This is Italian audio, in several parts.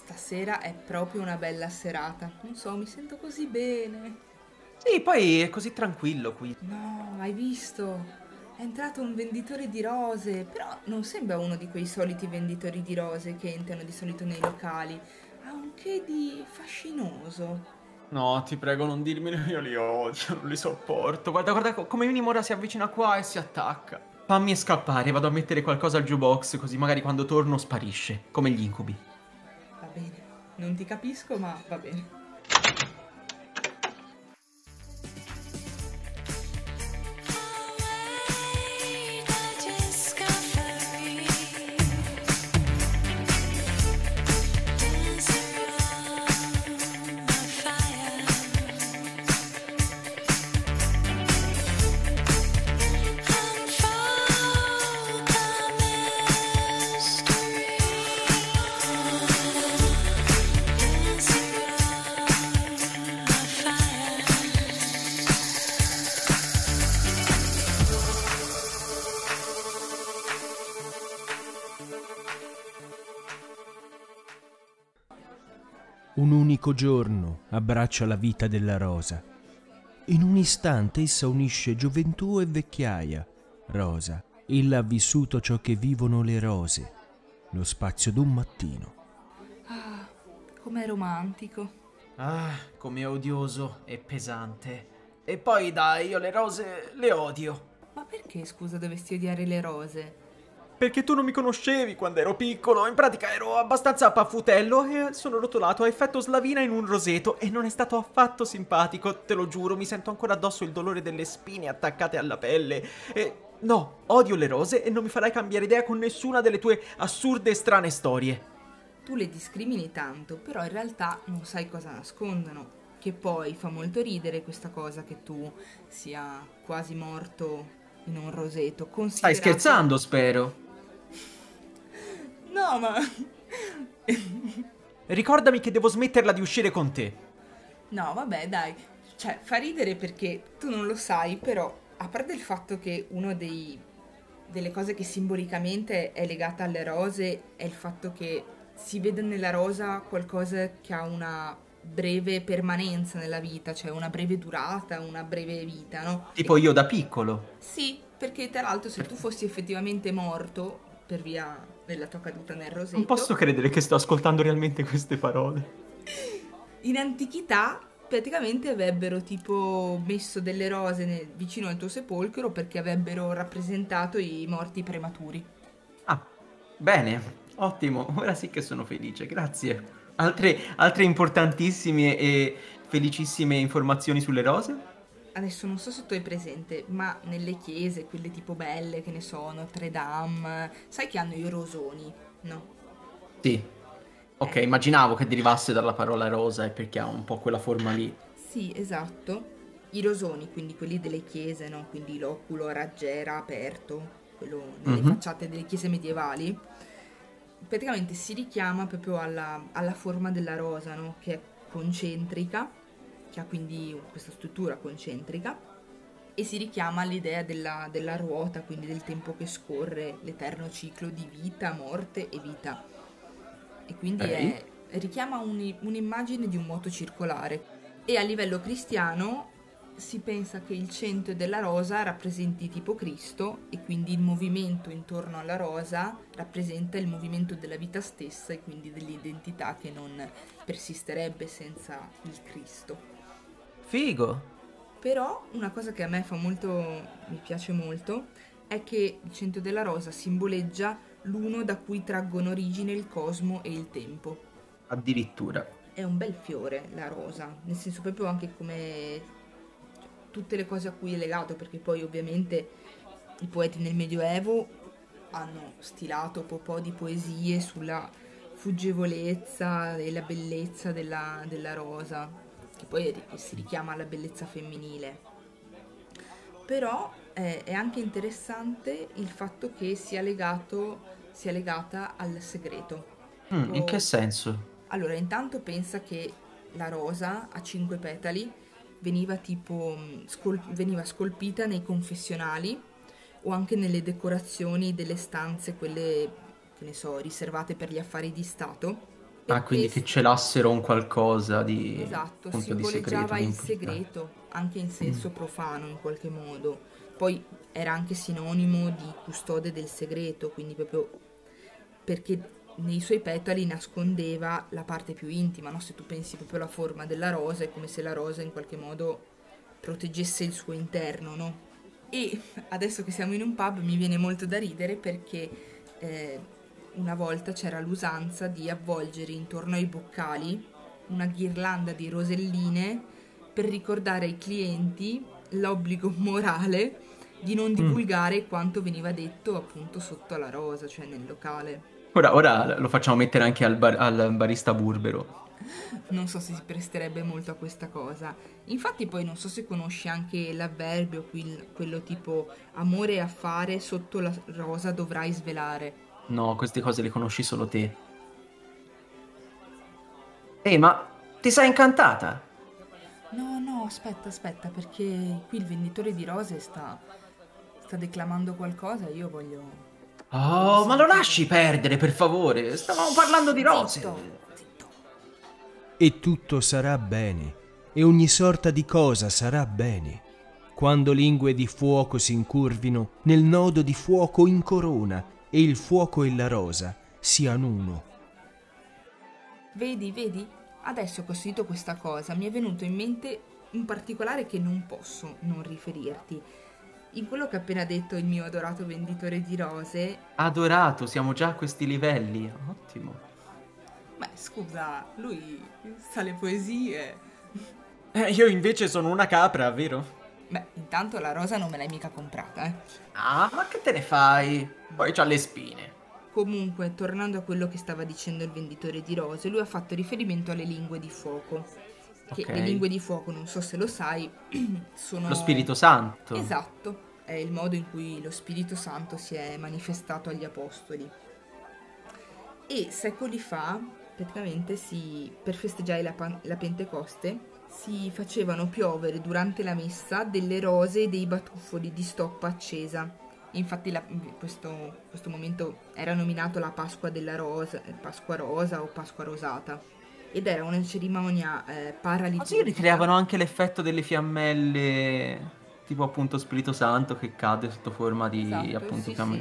stasera è proprio una bella serata. Non so, mi sento così bene. Sì, poi è così tranquillo qui. No, hai visto? È entrato un venditore di rose, però non sembra uno di quei soliti venditori di rose che entrano di solito nei locali. Ha un che di fascinoso. No, ti prego, non dirmelo, io li odio, non li sopporto. Guarda, guarda, come minimo ora si avvicina qua e si attacca. Fammi scappare, vado a mettere qualcosa al jukebox, così magari quando torno sparisce, come gli incubi. Non ti capisco, ma va bene. Un unico giorno abbraccia la vita della rosa. In un istante essa unisce gioventù e vecchiaia. Rosa, ella ha vissuto ciò che vivono le rose, lo spazio d'un mattino. Ah, com'è romantico. Ah, com'è odioso e pesante. E poi dai, io le rose le odio. Ma perché, scusa, dovresti odiare le rose? Perché tu non mi conoscevi quando ero piccolo. In pratica ero abbastanza paffutello e sono rotolato a effetto slavina in un roseto e non è stato affatto simpatico, te lo giuro. Mi sento ancora addosso il dolore delle spine attaccate alla pelle. E no, odio le rose e non mi farai cambiare idea con nessuna delle tue assurde e strane storie. Tu le discrimini tanto, però in realtà non sai cosa nascondono. Che poi fa molto ridere questa cosa che tu sia quasi morto in un roseto. Stai scherzando, spero. No, ma... Ricordami che devo smetterla di uscire con te. No, vabbè, dai. Cioè, fa ridere perché tu non lo sai, però, a parte il fatto che uno dei delle cose che simbolicamente è legata alle rose è il fatto che si vede nella rosa qualcosa che ha una breve permanenza nella vita, cioè una breve durata, una breve vita, no? Tipo io da piccolo. Sì, perché tra l'altro se tu fossi effettivamente morto per via della tua caduta nel roseto, Non posso credere che sto ascoltando realmente queste parole. in antichità praticamente avrebbero tipo messo delle rose nel- vicino al tuo sepolcro perché avrebbero rappresentato i morti prematuri. Ah, bene, ottimo, ora sì che sono felice, grazie. Altre, altre importantissime e felicissime informazioni sulle rose? Adesso non so se tu hai presente, ma nelle chiese, quelle tipo belle che ne so, Notre Dame, sai che hanno i rosoni, no? Sì. Ok, Eh. immaginavo che derivasse dalla parola rosa e perché ha un po' quella forma lì. Sì, esatto. I rosoni, quindi quelli delle chiese, no? Quindi l'oculo a raggiera aperto, quello nelle Mhm. facciate delle chiese medievali, praticamente si richiama proprio alla, alla forma della rosa, no? Che è concentrica, che ha quindi questa struttura concentrica, e si richiama all'idea della, della ruota, quindi del tempo che scorre, l'eterno ciclo di vita, morte e vita. E quindi è- richiama uni- un'immagine di un moto circolare. E a livello cristiano si pensa che il centro della rosa rappresenti tipo Cristo e quindi il movimento intorno alla rosa rappresenta il movimento della vita stessa e quindi dell'identità che non persisterebbe senza il Cristo. Figo. Però una cosa che a me fa molto, mi piace molto, è che il centro della rosa simboleggia l'uno da cui traggono origine il cosmo e il tempo. Addirittura. È un bel fiore la rosa, nel senso proprio anche come tutte le cose a cui è legato, perché poi ovviamente i poeti nel Medioevo hanno stilato un po' di poesie sulla fuggevolezza e la bellezza della, della rosa, che poi si richiama alla bellezza femminile. Però eh, è anche interessante il fatto che sia legato, sia legata al segreto. Mm, in Tipo- che senso? allora, intanto pensa che la rosa a cinque petali veniva tipo mh, scol- veniva scolpita nei confessionali o anche nelle decorazioni delle stanze, quelle che ne so, riservate per gli affari di Stato. Ah, quindi che celassero un qualcosa di, Esatto, appunto, di segreto. simboleggiava di il importante. segreto, anche in senso Mm. profano in qualche modo. Poi era anche sinonimo di custode del segreto, quindi proprio perché nei suoi petali nascondeva la parte più intima, no? Se tu pensi proprio alla forma della rosa, è come se la rosa in qualche modo proteggesse il suo interno, no? E adesso che siamo in un pub mi viene molto da ridere perché eh, una volta c'era l'usanza di avvolgere intorno ai boccali una ghirlanda di roselline per ricordare ai clienti l'obbligo morale di non divulgare quanto veniva detto appunto sotto alla rosa, cioè nel locale. Ora, ora lo facciamo mettere anche al, bar- al barista burbero. Non so se si presterebbe molto a questa cosa. Infatti poi non so se conosci anche l'avverbio, quel- quello tipo amore e affare sotto la rosa dovrai svelare. No, queste cose le conosci solo te. Ehi, ma ti sei incantata? No, no, aspetta, aspetta, perché qui il venditore di rose sta, sta declamando qualcosa e io voglio... Oh, ma lo lasci perdere, per favore. Stavamo parlando di rose. Zitto, zitto. E tutto sarà bene, e ogni sorta di cosa sarà bene, quando lingue di fuoco si incurvino nel nodo di fuoco in corona, e il fuoco e la rosa siano uno. Vedi, vedi? Adesso che ho sentito questa cosa mi è venuto in mente un particolare che non posso non riferirti. In quello che ha appena detto il mio adorato venditore di rose, Adorato, siamo già a questi livelli. Ottimo. beh scusa, lui sa le poesie. Eh, io invece sono una capra, vero? Beh, intanto la rosa non me l'hai mica comprata, eh. Ah, ma che te ne fai? Poi c'ha le spine. Comunque, tornando a quello che stava dicendo il venditore di rose, lui ha fatto riferimento alle lingue di fuoco. Che Ok. le lingue di fuoco, non so se lo sai, sono... Lo Spirito Santo. Esatto, è il modo in cui lo Spirito Santo si è manifestato agli Apostoli. E secoli fa, praticamente, si, per festeggiare la, pan- la Pentecoste, si facevano piovere durante la messa delle rose e dei batuffoli di stoppa accesa. Infatti la- questo, questo momento era nominato la Pasqua della Rosa, eh, Pasqua Rosa o Pasqua Rosata. Ed era una cerimonia eh, Ma sì, paraliturgica. ricreavano anche l'effetto delle fiammelle, tipo appunto Spirito Santo che cade sotto forma di Esatto, appunto sì, fiamme.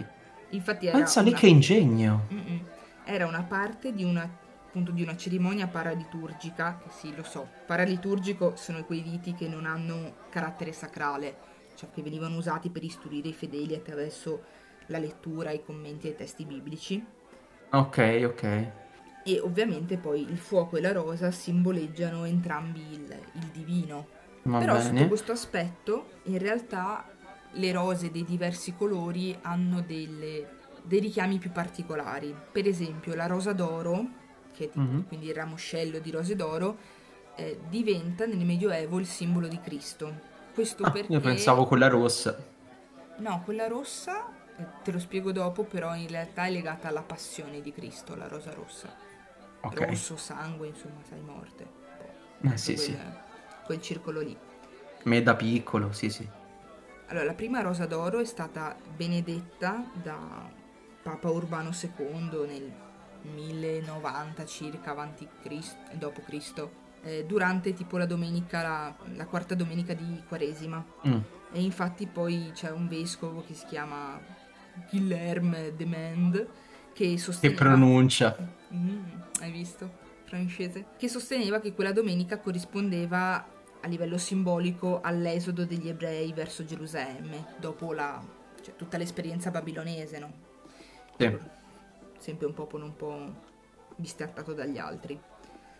sì. Infatti era Pensa lì una- che ingegno. Mm-mm. Era una parte di una, appunto, di una cerimonia paraliturgica, che sì, lo so, paraliturgico sono quei riti che non hanno carattere sacrale, cioè che venivano usati per istruire i fedeli attraverso la lettura, i commenti ai testi biblici. Ok, ok. E ovviamente poi il fuoco e la rosa simboleggiano entrambi il, il divino. Va Però sotto bene. questo aspetto, in realtà le rose dei diversi colori hanno delle- dei richiami più particolari. Per esempio, la rosa d'oro, che tipo, Mhm. quindi il ramoscello di rose d'oro, eh, diventa nel Medioevo il simbolo di Cristo. Questo Ah, perché io pensavo quella rossa. No, quella rossa, eh, te lo spiego dopo, però in realtà è legata alla passione di Cristo, la rosa rossa. Ok. Rosso, sangue, insomma, sai, morte. Eh, sì, quel, sì. quel circolo lì. Me da piccolo, sì, sì. Allora, la prima rosa d'oro è stata benedetta da Papa Urbano II nel 1090 circa avanti Cristo, dopo Cristo, eh, durante tipo la domenica, la, la quarta domenica di Quaresima. Mm. E infatti poi c'è un vescovo che si chiama Guilherme de Mende che Che sosteneva... pronuncia. Mm, hai visto? Francese. Che sosteneva che quella domenica corrispondeva a livello simbolico all'esodo degli ebrei verso Gerusalemme, dopo la, cioè, tutta l'esperienza babilonese, no? Sì. Sempre un popolo un po' bistrattato dagli altri.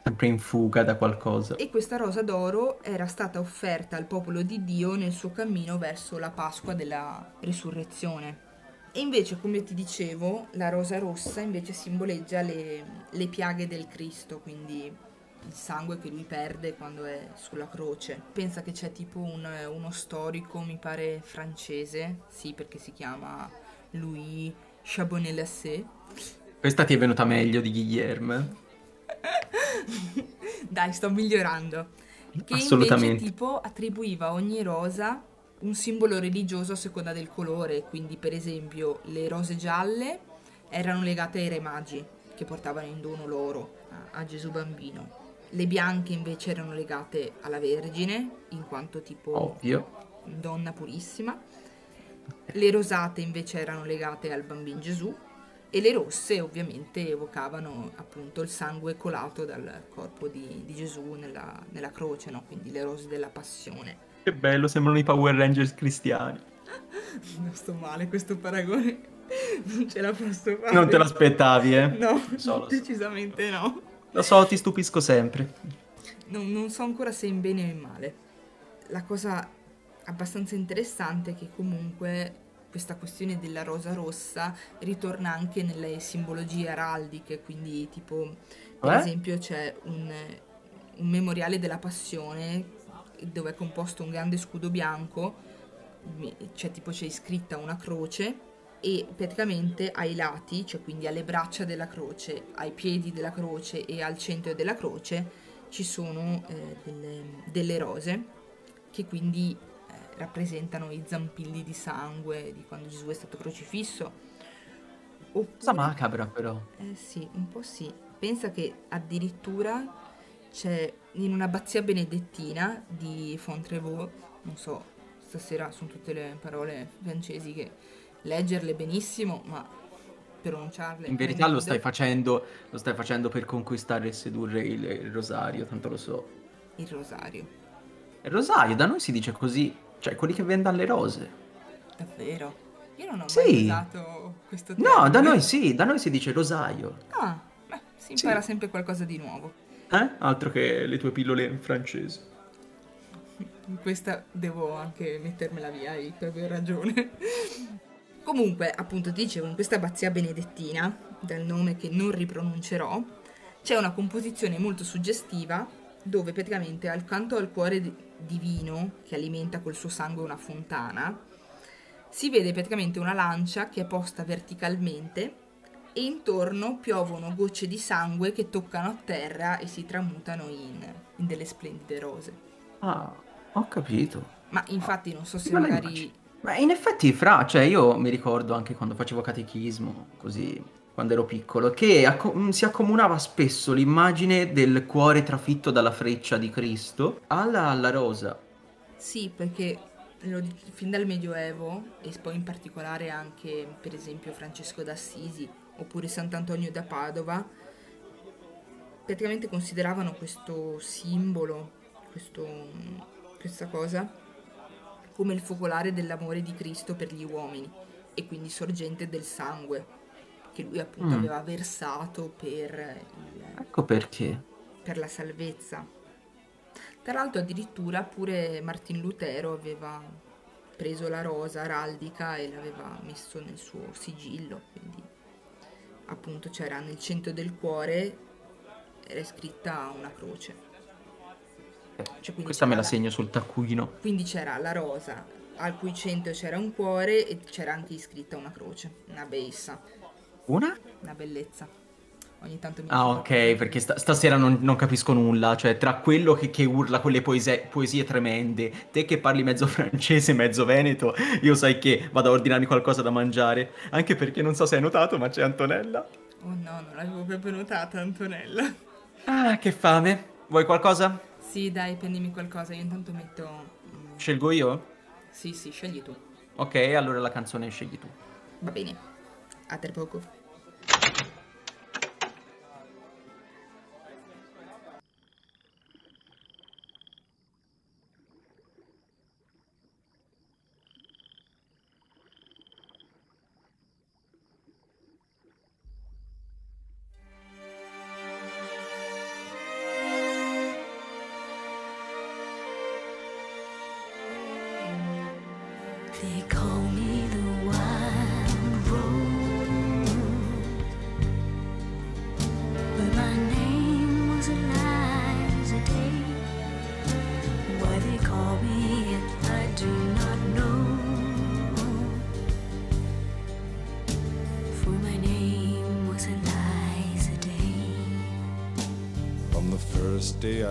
Sempre in fuga da qualcosa. E questa rosa d'oro era stata offerta al popolo di Dio nel suo cammino verso la Pasqua della Resurrezione. E invece, come ti dicevo, la rosa rossa invece simboleggia le, le piaghe del Cristo, quindi il sangue che lui perde quando è sulla croce. Pensa che c'è tipo un- uno storico, mi pare francese, sì perché si chiama Louis Chabonnet-Lassé, Questa ti è venuta meglio di Guilherme. Dai, sto migliorando. Che Assolutamente. invece tipo attribuiva a ogni rosa un simbolo religioso a seconda del colore, quindi per esempio le rose gialle erano legate ai re magi che portavano in dono l'oro, a, a Gesù bambino. Le bianche invece erano legate alla Vergine, in quanto tipo Ovvio. donna purissima. Le rosate invece erano legate al bambino Gesù e le rosse ovviamente evocavano appunto il sangue colato dal corpo di, di Gesù nella, nella croce, no? quindi le rose della passione. Che bello, sembrano i Power Rangers cristiani. Non sto male questo paragone, non ce la posso fare. Non te l'aspettavi, eh? No, so, lo so. decisamente no. Lo so, ti stupisco sempre. Non, non so ancora se in bene o in male. La cosa abbastanza interessante che comunque questa questione della rosa rossa ritorna anche nelle simbologie araldiche, quindi tipo per Eh? esempio c'è un, un memoriale della passione dove è composto un grande scudo bianco, c'è tipo c'è iscritta una croce e praticamente ai lati, cioè quindi alle braccia della croce, ai piedi della croce e al centro della croce ci sono eh, delle, delle rose che quindi rappresentano i zampilli di sangue di quando Gesù è stato crocifisso. Oppure, Cosa macabra, però. eh sì, un po' sì. Pensa che addirittura c'è in un'abbazia benedettina di Fontevraud, non so, stasera sono tutte le parole francesi che leggerle benissimo, ma pronunciarle... In verità lo stai facendo, lo stai facendo per conquistare e sedurre il, il rosario, tanto lo so. Il rosario, Il rosario, da noi si dice così, cioè quelli che vendono le rose. davvero. Io non ho Sì. mai usato questo No, da termine. noi sì, da noi si dice rosario. Ah, beh, si impara sempre qualcosa di nuovo. Eh? Altro che le tue pillole in francese. Questa devo anche mettermela via, hai proprio ragione. Comunque, appunto, dicevo, in questa abbazia benedettina, dal nome che non ripronuncerò, c'è una composizione molto suggestiva dove praticamente accanto al cuore di- divino che alimenta col suo sangue una fontana, si vede praticamente una lancia che è posta verticalmente e intorno piovono gocce di sangue che toccano a terra e si tramutano in, in delle splendide rose. Ah, ho capito. Ma infatti non so se Me la magari... Ma in effetti, fra, cioè io mi ricordo anche quando facevo catechismo, così, quando ero piccolo, che acco- mm, si accomunava spesso l'immagine del cuore trafitto dalla freccia di Cristo alla, alla rosa. Sì, perché fin dal Medioevo e poi in particolare anche per esempio Francesco d'Assisi oppure Sant'Antonio da Padova praticamente consideravano questo simbolo, questo- questa cosa come il focolare dell'amore di Cristo per gli uomini e quindi sorgente del sangue che lui appunto Mm. aveva versato per il, Ecco perché. per la salvezza. Tra l'altro addirittura pure Martin Lutero aveva preso la rosa araldica e l'aveva messo nel suo sigillo, quindi appunto c'era nel centro del cuore era scritta una croce. Cioè, quindi Questa me la c'era segno sul taccuino. Quindi c'era la rosa al cui centro c'era un cuore e c'era anche iscritta una croce, una bellezza, Una? una bellezza. Ogni tanto mi Ah, ok, perché sta- stasera non, non capisco nulla. Cioè, tra quello che, che urla quelle poesie, poesie tremende, te che parli mezzo francese, mezzo veneto, io sai che vado a ordinarmi qualcosa da mangiare. Anche perché non so se hai notato, ma c'è Antonella. Oh no, non l'avevo proprio notata, Antonella. Ah, che fame. Vuoi qualcosa? Sì, dai, prendimi qualcosa, io intanto metto... mm, Scelgo io? Sì, sì, scegli tu. Ok, allora la canzone scegli tu. Va bene. A tra poco.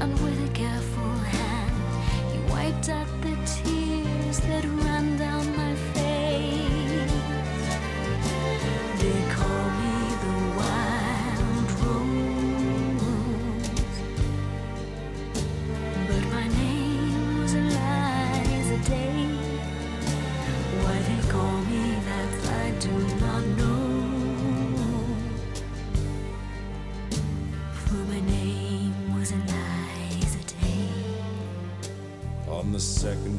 and with a careful hand, he wiped out the tears that ran down my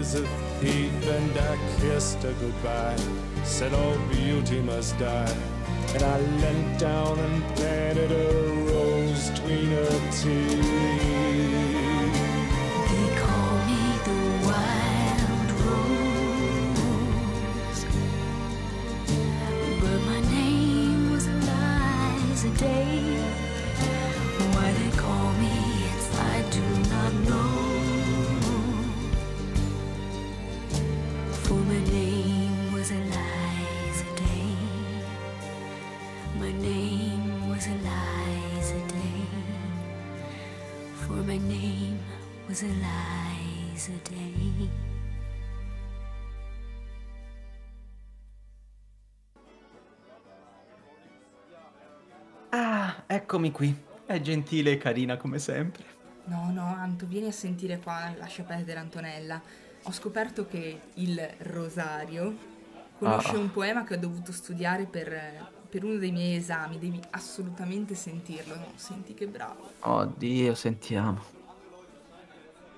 as a thief, and I kissed her goodbye. Said all beauty must die. And I leant down and planted a eccomi qui. È gentile e carina come sempre. No, no, Anto, vieni a sentire qua, lascia perdere Antonella. Ho scoperto che il Rosario conosce Ah. un poema che ho dovuto studiare per, per uno dei miei esami. Devi assolutamente sentirlo, no? Senti che bravo. Oddio, sentiamo.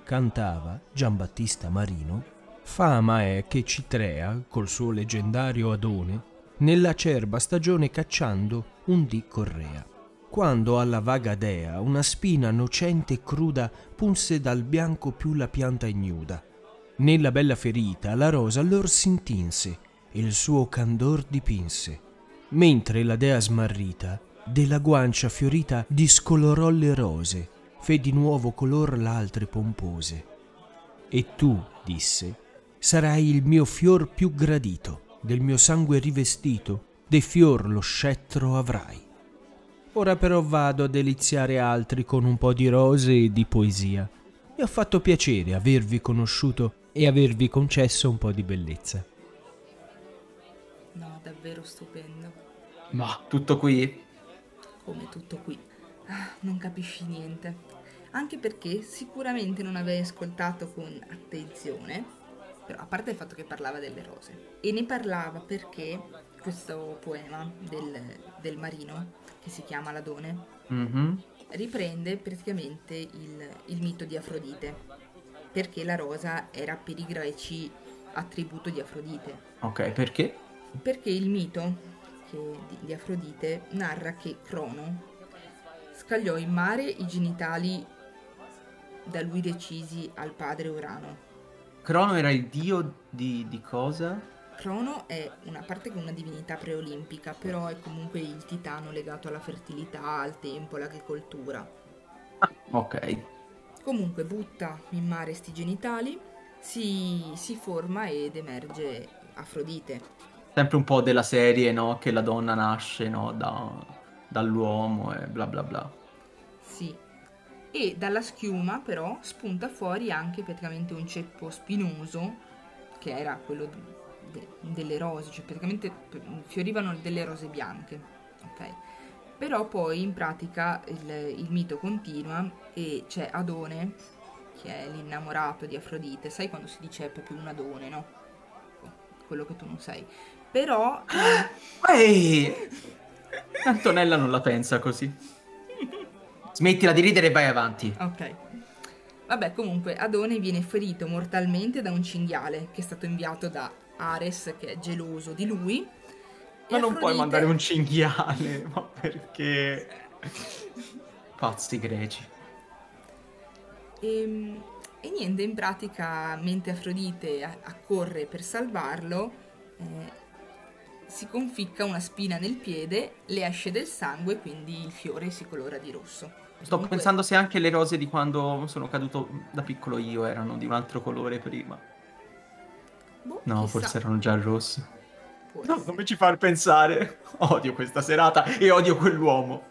Cantava Giambattista Marino. Fama è che Citrea, col suo leggendario Adone, nell'acerba stagione cacciando un dì correa. Quando alla vaga dea una spina nocente e cruda punse dal bianco più la pianta ignuda. Nella bella ferita la rosa allor s'intinse e il suo candor dipinse. Mentre la dea smarrita della guancia fiorita discolorò le rose, fe di nuovo color l'altre pompose. E tu, disse, sarai il mio fior più gradito, del mio sangue rivestito, de fior lo scettro avrai. Ora però vado a deliziare altri con un po' di rose e di poesia. Mi ha fatto piacere avervi conosciuto e avervi concesso un po' di bellezza. No, davvero stupendo. Ma tutto qui? Come tutto qui. Ah, non capisci niente. Anche perché sicuramente non avevi ascoltato con attenzione, però a parte il fatto che parlava delle rose. E ne parlava perché questo poema del, del marino, che si chiama L'Adone, Mhm. riprende praticamente il, il mito di Afrodite. Perché la rosa era per i greci attributo di Afrodite. Ok, perché? Perché il mito che- di, di Afrodite narra che Crono scagliò in mare i genitali da lui decisi al padre Urano. Crono era il dio di, di cosa? Crono è una parte che è una divinità preolimpica, però è comunque il titano legato alla fertilità, al tempo, all'agricoltura. Ok. Comunque butta in mare sti genitali, si, si forma ed emerge Afrodite. Sempre un po' della serie, no? Che la donna nasce, no? Da- dall'uomo e bla bla bla. Sì. E dalla schiuma però spunta fuori anche praticamente un ceppo spinoso, che era quello de- delle rose, cioè praticamente fiorivano delle rose bianche. Ok. Però poi in pratica il, il mito continua e c'è Adone, che è l'innamorato di Afrodite. Sai quando si dice proprio un Adone, no? Quello che tu non sei. Però Ehi! Antonella non la pensa così. Smettila di ridere e vai avanti. Ok. Vabbè, comunque, Adone viene ferito mortalmente da un cinghiale che è stato inviato da Ares, che è geloso di lui. Ma non puoi Afrodite- mandare un cinghiale, ma perché? Pazzi greci. E, e niente, in pratica, mentre Afrodite accorre per salvarlo, eh, si conficca una spina nel piede, le esce del sangue, quindi il fiore si colora di rosso. Sto Comunque- pensando se anche le rose di quando sono caduto da piccolo io erano di un altro colore prima. Boh, No, chissà, forse erano già rosse. No, non mi ci far pensare. Odio questa serata e odio quell'uomo.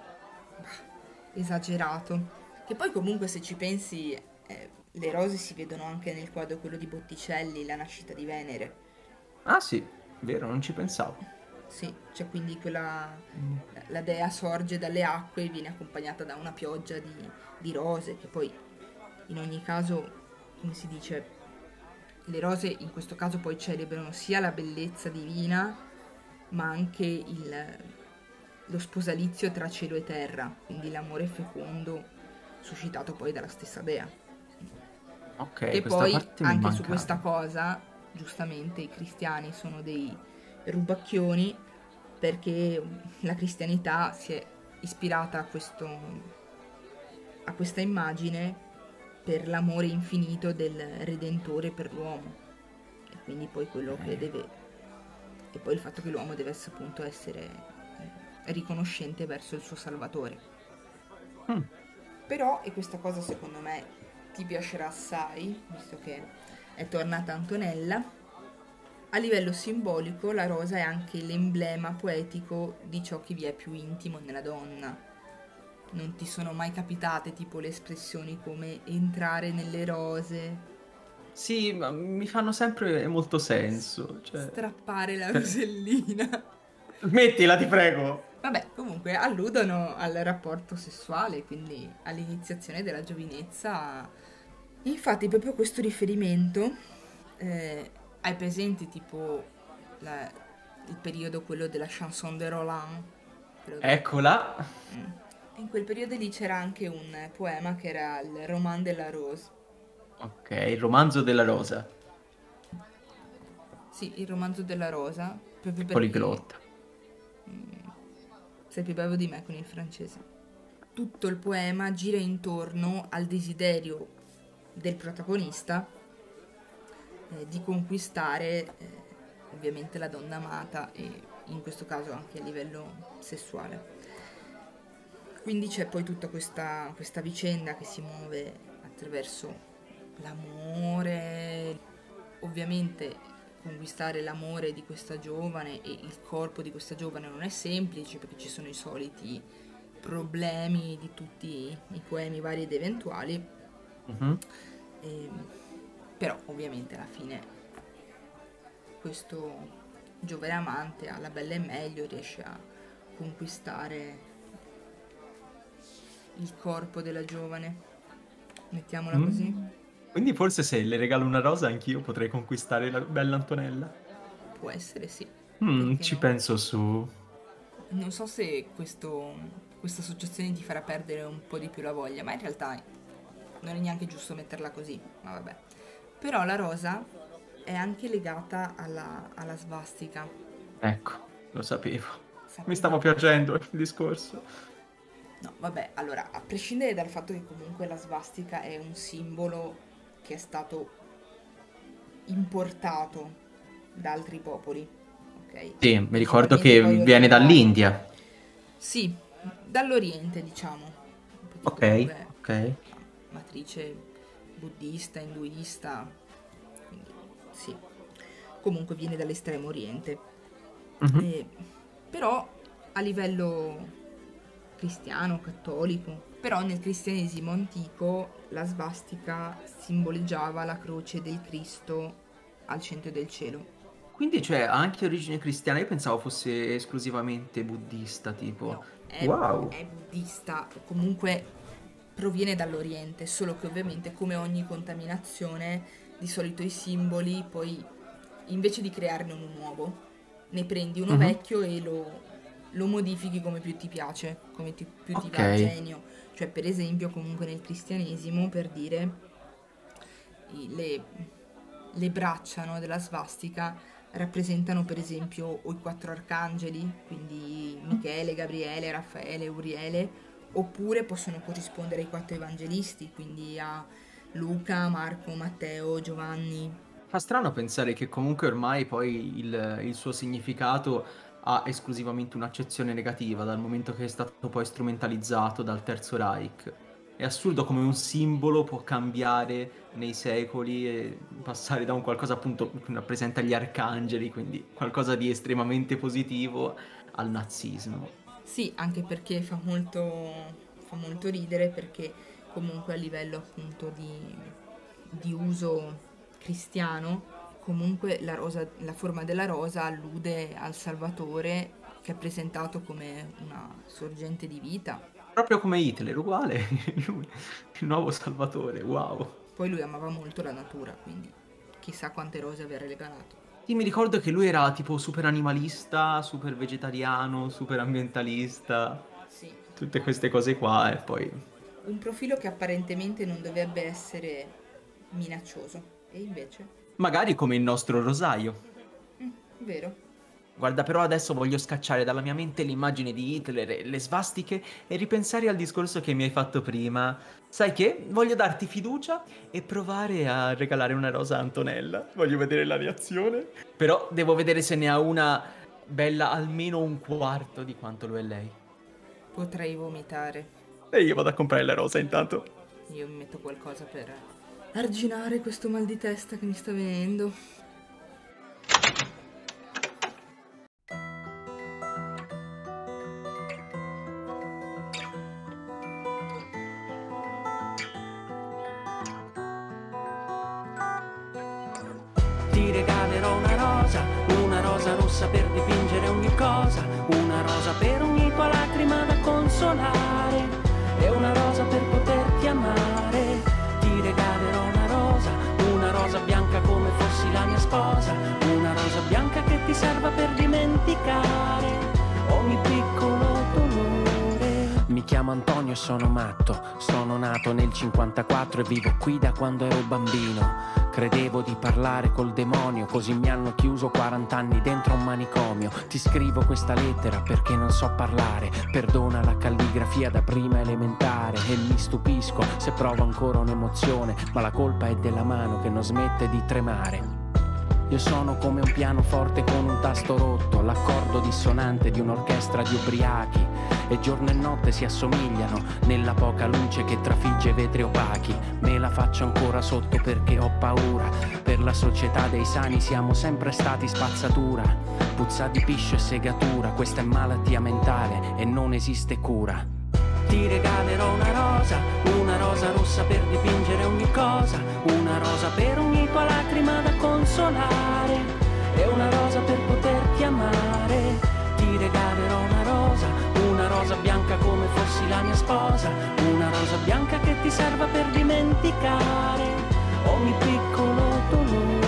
esagerato. Che poi comunque se ci pensi, eh, le rose si vedono anche nel quadro quello di Botticelli, La nascita di Venere. Ah sì, vero, non ci pensavo. Sì, cioè quindi quella... La dea sorge dalle acque e viene accompagnata da una pioggia di, di rose, che poi in ogni caso, come si dice, le rose in questo caso poi celebrano sia la bellezza divina, ma anche il, lo sposalizio tra cielo e terra, quindi l'amore fecondo suscitato poi dalla stessa dea. Ok, e poi anche su questa cosa, giustamente i cristiani sono dei rubacchioni perché la cristianità si è ispirata a, questo, a questa immagine per l'amore infinito del Redentore per l'uomo. E quindi poi quello che deve... E poi il fatto che l'uomo deve appunto essere eh, riconoscente verso il suo Salvatore. Mm. Però, e questa cosa secondo me ti piacerà assai, visto che è tornata Antonella, a livello simbolico la rosa è anche l'emblema poetico di ciò che vi è più intimo nella donna. Non ti sono mai capitate tipo le espressioni come entrare nelle rose, Sì, ma mi fanno sempre molto senso. Cioè... strappare la rosellina? Smettila, ti prego. Vabbè, comunque alludono al rapporto sessuale, quindi all'iniziazione della giovinezza. Infatti, proprio questo riferimento eh, hai presenti tipo la- il periodo quello della chanson de Roland? Eccola. In quel periodo lì c'era anche un poema che era il Roman de la Rose. Ok, il romanzo della rosa. Sì, il romanzo della rosa. Proprio perché Poliglotta. sei più bravo di me con il francese. Tutto il poema gira intorno al desiderio del protagonista eh, di conquistare eh, ovviamente la donna amata e in questo caso anche a livello sessuale. Quindi c'è poi tutta questa, questa vicenda che si muove attraverso l'amore, ovviamente conquistare l'amore di questa giovane e il corpo di questa giovane non è semplice perché ci sono i soliti problemi di tutti i poemi vari ed eventuali, Mhm. Ehm, però ovviamente alla fine questo giovane amante alla bella e meglio riesce a conquistare il corpo della giovane. Mettiamola Mm. così. Quindi forse se le regalo una rosa anch'io potrei conquistare la bella Antonella. Può essere sì. Mm, ci no? penso su. Non so se questo, questa associazione ti farà perdere un po' di più la voglia, ma in realtà non è neanche giusto metterla così, ma vabbè. Però la rosa è anche legata alla, alla svastica. Ecco, lo sapevo. Sapevo- Mi stavo piacendo il discorso. No, vabbè, allora, a prescindere dal fatto che comunque la svastica è un simbolo che è stato importato da altri popoli, ok? Sì, mi ricordo che viene dall'India. Sì, dall'Oriente, diciamo. Ok, ok. Matrice buddista, induista, quindi sì. Comunque viene dall'estremo oriente. Mhm. Eh, però a livello cristiano, cattolico, però nel cristianesimo antico la svastica simboleggiava la croce del Cristo al centro del cielo. Quindi c'è anche origine cristiana, io pensavo fosse esclusivamente buddista, tipo. No, è, Wow. è buddista, comunque proviene dall'Oriente, solo che ovviamente come ogni contaminazione, di solito i simboli poi invece di crearne uno nuovo, ne prendi uno Mhm. vecchio e lo, lo modifichi come più ti piace, come ti- più ti va genio. Cioè per esempio comunque nel cristianesimo, per dire, le, le braccia no, della svastica rappresentano per esempio o i quattro arcangeli, quindi Michele, Gabriele, Raffaele, Uriele, oppure possono corrispondere ai quattro evangelisti, quindi a Luca, Marco, Matteo, Giovanni. Fa strano pensare che comunque ormai poi il, il suo significato ha esclusivamente un'accezione negativa dal momento che è stato poi strumentalizzato dal Terzo Reich. È assurdo come un simbolo può cambiare nei secoli e passare da un qualcosa appunto che rappresenta gli arcangeli, quindi qualcosa di estremamente positivo, al nazismo. Sì, anche perché fa molto, fa molto ridere perché comunque a livello appunto di, di uso cristiano, comunque la, rosa- la forma della rosa allude al Salvatore che è presentato come una sorgente di vita. Proprio come Hitler, uguale, lui, il nuovo salvatore, wow. Poi lui amava molto la natura, quindi chissà quante rose aver regalato. Sì, mi ricordo che lui era tipo super animalista, super vegetariano, super ambientalista, Sì, tutte queste cose qua e poi... un profilo che apparentemente non dovrebbe essere minaccioso, e invece, Magari come il nostro rosario. mm, vero. Guarda, però adesso voglio scacciare dalla mia mente l'immagine di Hitler e le svastiche e ripensare al discorso che mi hai fatto prima. Sai che? Voglio darti fiducia e provare a regalare una rosa a Antonella. Voglio vedere la reazione. Però devo vedere se ne ha una bella almeno un quarto di quanto lo è lei. Potrei vomitare. E io vado a comprare la rosa intanto. Io mi metto qualcosa per arginare questo mal di testa che mi sta venendo. Quando ero bambino. Credevo di parlare col demonio, così mi hanno chiuso 40 anni dentro un manicomio. Ti scrivo questa lettera perché non so parlare. Perdona la calligrafia da prima elementare e mi stupisco se provo ancora un'emozione, ma la colpa è della mano che non smette di tremare. Io sono come un pianoforte con un tasto rotto, l'accordo dissonante di un'orchestra di ubriachi. E giorno e notte si assomigliano nella poca luce che trafigge vetri opachi. Me la faccio ancora sotto perché ho paura. Per la società dei sani siamo sempre stati spazzatura. Puzza di piscio e segatura, questa è malattia mentale e non esiste cura. Ti regalerò una rosa, una rosa rossa per dipingere ogni cosa, una rosa per ogni tua lacrima da consolare, e una rosa per poterti amare. Ti regalerò una rosa, una rosa bianca come fossi la mia sposa, una rosa bianca che ti serva per dimenticare ogni piccolo dolore.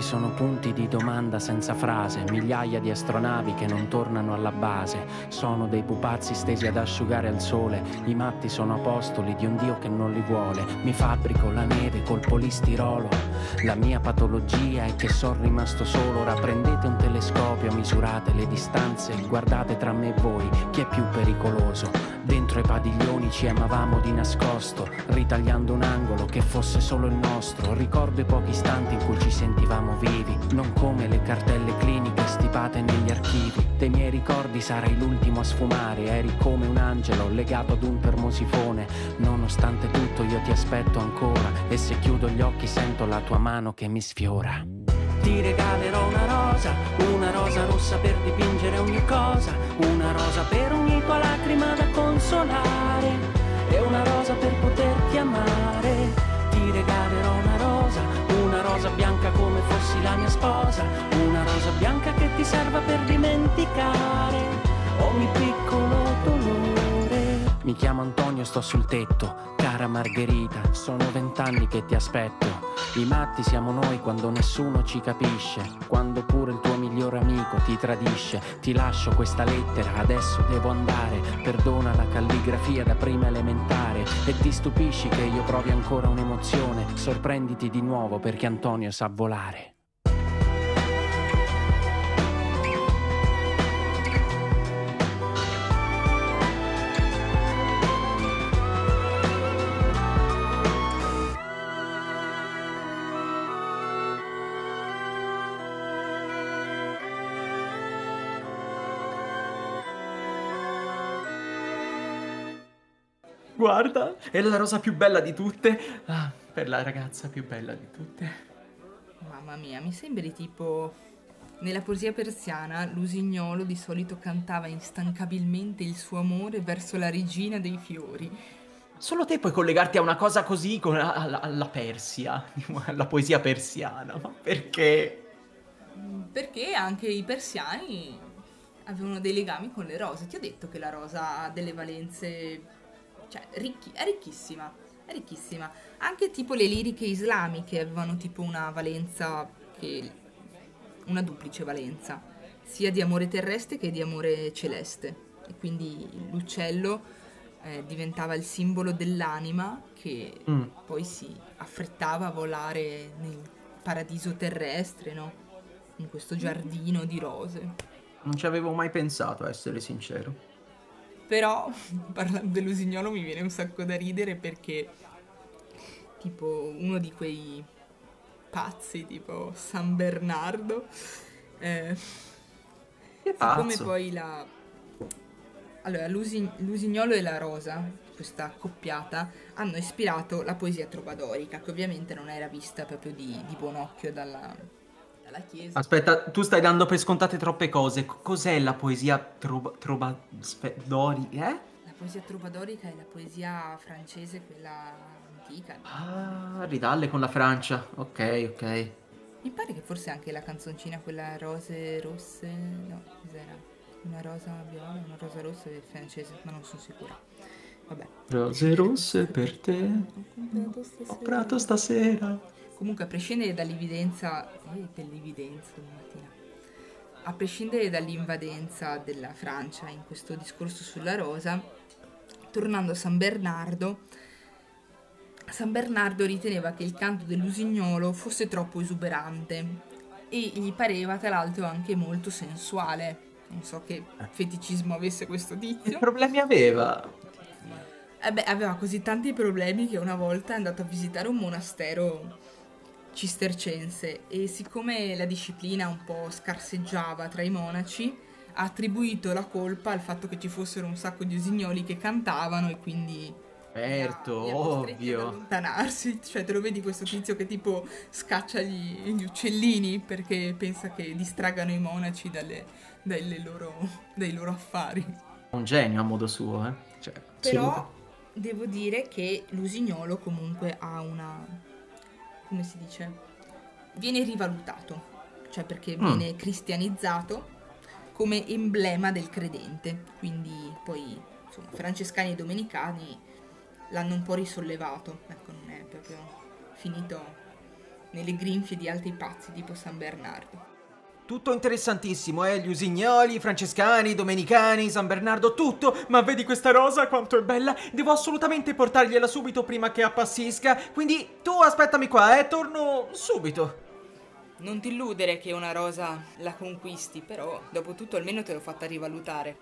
Sono punti di domanda senza frase, migliaia di astronavi che non tornano alla base. Sono dei pupazzi stesi ad asciugare al sole. I matti sono apostoli di un Dio che non li vuole. Mi fabbrico la neve col polistirolo. La mia patologia è che sono rimasto solo. Ora prendete un telescopio, misurate le distanze, guardate tra me e voi chi è più pericoloso. Dentro i padiglioni ci amavamo di nascosto, ritagliando un angolo che fosse solo il nostro. Ricordo i pochi istanti in cui ci sentivamo vivi, non come le cartelle cliniche stipate negli archivi. Dei miei ricordi sarai l'ultimo a sfumare, eri come un angelo legato ad un termosifone. Nonostante tutto io ti aspetto ancora e se chiudo gli occhi sento la tua mano che mi sfiora. Ti regalerò una rosa, una rosa rossa per dipingere ogni cosa, una rosa per ogni tua lacrima da consolare e una rosa per rosa bianca come fossi la mia sposa, una rosa bianca che ti serva per dimenticare ogni piccolo dolore. Mi chiamo Antonio, sto sul tetto, cara Margherita, sono vent'anni che ti aspetto. I matti siamo noi quando nessuno ci capisce, quando pure il tuo migliore amico ti tradisce. Ti lascio questa lettera, adesso devo andare. Perdona la calligrafia da prima elementare e ti stupisci che io provi ancora un'emozione. Sorprenditi di nuovo perché Antonio sa volare. Guarda, è la rosa più bella di tutte. Ah, per la ragazza più bella di tutte. Mamma mia, mi sembri tipo... Nella poesia persiana, l'usignolo di solito cantava instancabilmente il suo amore verso la regina dei fiori. Solo te puoi collegarti a una cosa così con la- alla, alla Persia, alla poesia persiana. Ma perché? Perché anche i persiani avevano dei legami con le rose. Ti ho detto che la rosa ha delle valenze... Cioè, ricchi- è ricchissima. È ricchissima. Anche tipo le liriche islamiche avevano tipo una valenza che... una duplice valenza, sia di amore terrestre che di amore celeste. E quindi l'uccello eh, diventava il simbolo dell'anima che Mm. poi si affrettava a volare nel paradiso terrestre, no? In questo giardino di rose. Non ci avevo mai pensato, a essere sincero. Però, parlando dell'usignolo, mi viene un sacco da ridere perché, tipo, uno di quei pazzi, tipo San Bernardo, eh, siccome poi la... Allora, l'usi- l'usignolo e la rosa, questa coppiata, hanno ispirato la poesia trovadorica, che ovviamente non era vista proprio di, di buon occhio dalla, dalla Chiesa. Aspetta, tu stai dando per scontate troppe cose. Cos'è la poesia troba... troba... spe- dori... eh? La poesia trovadorica è la poesia francese, quella antica. Ah, ridalle con la Francia. Ok, ok. Mi pare che forse anche la canzoncina, quella rose rosse, no, cos'era? Una rosa viola, una rosa rossa è francese, ma non sono sicura. Vabbè. Rose rosse per te. Ho comprato stasera. Comunque, a prescindere dall'evidenza, eh, dell'evidenza domattina, a prescindere dall'invadenza della Francia in questo discorso sulla rosa, tornando a San Bernardo, San Bernardo riteneva che il canto dell'usignolo fosse troppo esuberante e gli pareva tra l'altro anche molto sensuale. Non so che feticismo avesse questo Che tizio. problemi aveva? Eh beh, aveva così tanti problemi che una volta è andato a visitare un monastero cistercense e siccome la disciplina un po' scarseggiava tra i monaci, ha attribuito la colpa al fatto che ci fossero un sacco di usignoli che cantavano e quindi Certo, li ha- li ha ovvio. allontanarsi. Cioè, te lo vedi questo tizio che tipo scaccia gli, gli uccellini perché pensa che distraggano i monaci dalle- dalle loro- dai loro affari. Un genio a modo suo, eh. Cioè, Però devo dire che l'usignolo comunque ha una come si dice, viene rivalutato, cioè perché mm. viene cristianizzato come emblema del credente. Quindi poi insomma, francescani e domenicani l'hanno un po' risollevato, ecco, non è proprio finito nelle grinfie di altri pazzi tipo San Bernardo. Tutto interessantissimo, eh? Gli usignoli, i francescani, i domenicani, San Bernardo, tutto! Ma vedi questa rosa quanto è bella? Devo assolutamente portargliela subito prima che appassisca, quindi tu aspettami qua, eh? Torno subito. Non ti illudere che una rosa la conquisti, però dopo tutto almeno te l'ho fatta rivalutare.